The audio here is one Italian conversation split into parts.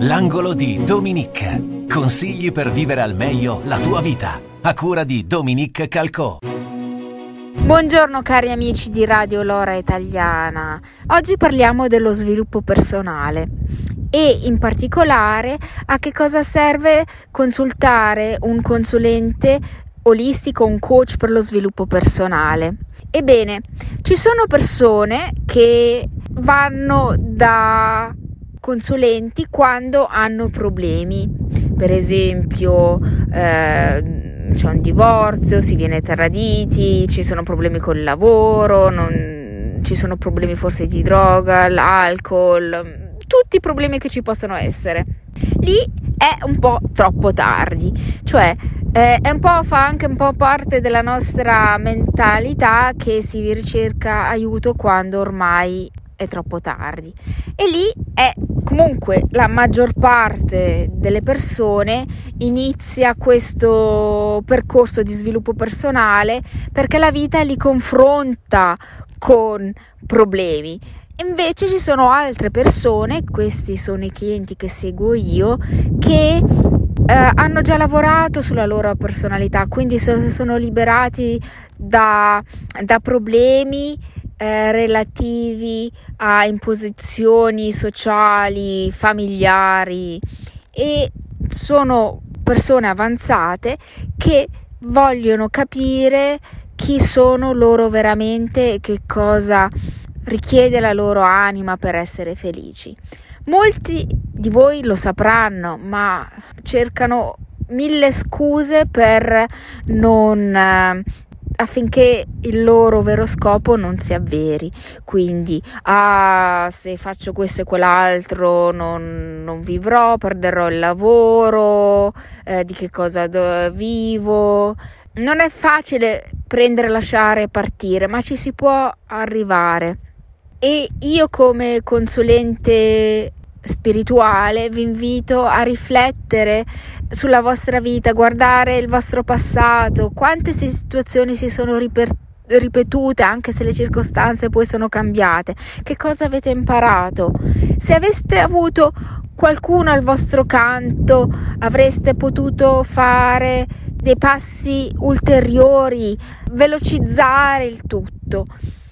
L'angolo di Dominique. Consigli per vivere al meglio la tua vita. A cura di Dominique Calcò. Buongiorno cari amici di Radio Lora Italiana. Oggi parliamo dello sviluppo personale e in particolare a che cosa serve consultare un consulente olistico, un coach per lo sviluppo personale. Ebbene, ci sono persone che vanno da consulenti quando hanno problemi, per esempio eh, c'è un divorzio, si viene traditi, ci sono problemi col lavoro, non, ci sono problemi forse di droga, l'alcol, tutti i problemi che ci possono essere. Lì è un po' troppo tardi, cioè eh, è un po', fa anche un po' parte della nostra mentalità che si ricerca aiuto quando ormai è troppo tardi. E lì è comunque la maggior parte delle persone inizia questo percorso di sviluppo personale perché la vita li confronta con problemi. Invece ci sono altre persone, questi sono i clienti che seguo io, che eh, hanno già lavorato sulla loro personalità, quindi so, sono liberati da, da problemi eh, relativi a imposizioni sociali, familiari e sono persone avanzate che vogliono capire chi sono loro veramente e che cosa richiede la loro anima per essere felici. Molti di voi lo sapranno, ma cercano mille scuse per non eh, affinché il loro vero scopo non si avveri. Quindi, ah, se faccio questo e quell'altro non, non vivrò, perderò il lavoro, eh, di che cosa do- vivo. Non è facile prendere, lasciare e partire, ma ci si può arrivare. E io come consulente spirituale vi invito a riflettere sulla vostra vita, guardare il vostro passato, quante situazioni si sono riper- ripetute anche se le circostanze poi sono cambiate, che cosa avete imparato. Se aveste avuto qualcuno al vostro canto, avreste potuto fare dei passi ulteriori, velocizzare il tutto.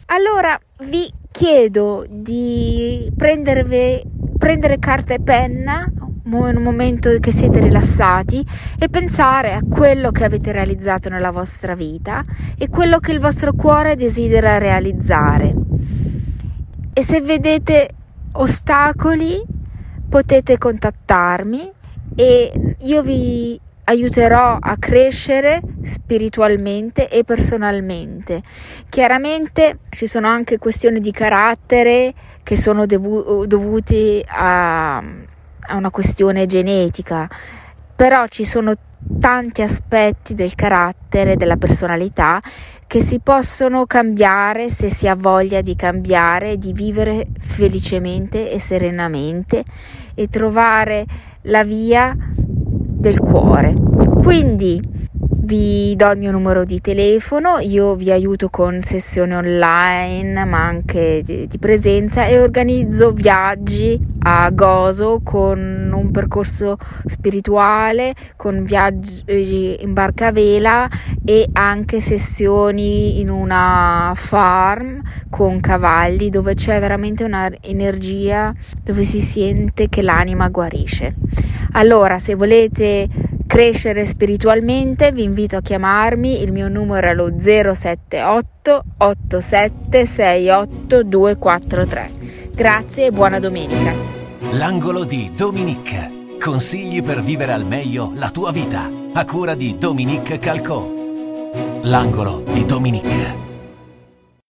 Allora vi chiedo di prendervi prendere carta e penna un momento che siete rilassati e pensare a quello che avete realizzato nella vostra vita e quello che il vostro cuore desidera realizzare. E se vedete ostacoli potete contattarmi e io vi aiuterò a crescere spiritualmente e personalmente. Chiaramente ci sono anche questioni di carattere che sono devu- dovuti a, a una questione genetica, però ci sono tanti aspetti del carattere, della personalità che si possono cambiare se si ha voglia di cambiare, di vivere felicemente e serenamente e trovare la via del cuore. Quindi vi do il mio numero di telefono, io vi aiuto con sessioni online ma anche di, di, presenza e organizzo viaggi a Gozo con un percorso spirituale, con viaggi in barca a vela e anche sessioni in una farm con cavalli dove c'è veramente un'energia dove si sente che l'anima guarisce. Allora, se volete crescere spiritualmente, vi invito a chiamarmi, il mio numero è lo 078 8768 243. Grazie e buona domenica. L'angolo di Dominique. Consigli per vivere al meglio la tua vita. A cura di Dominique Calcò. L'angolo di Dominique.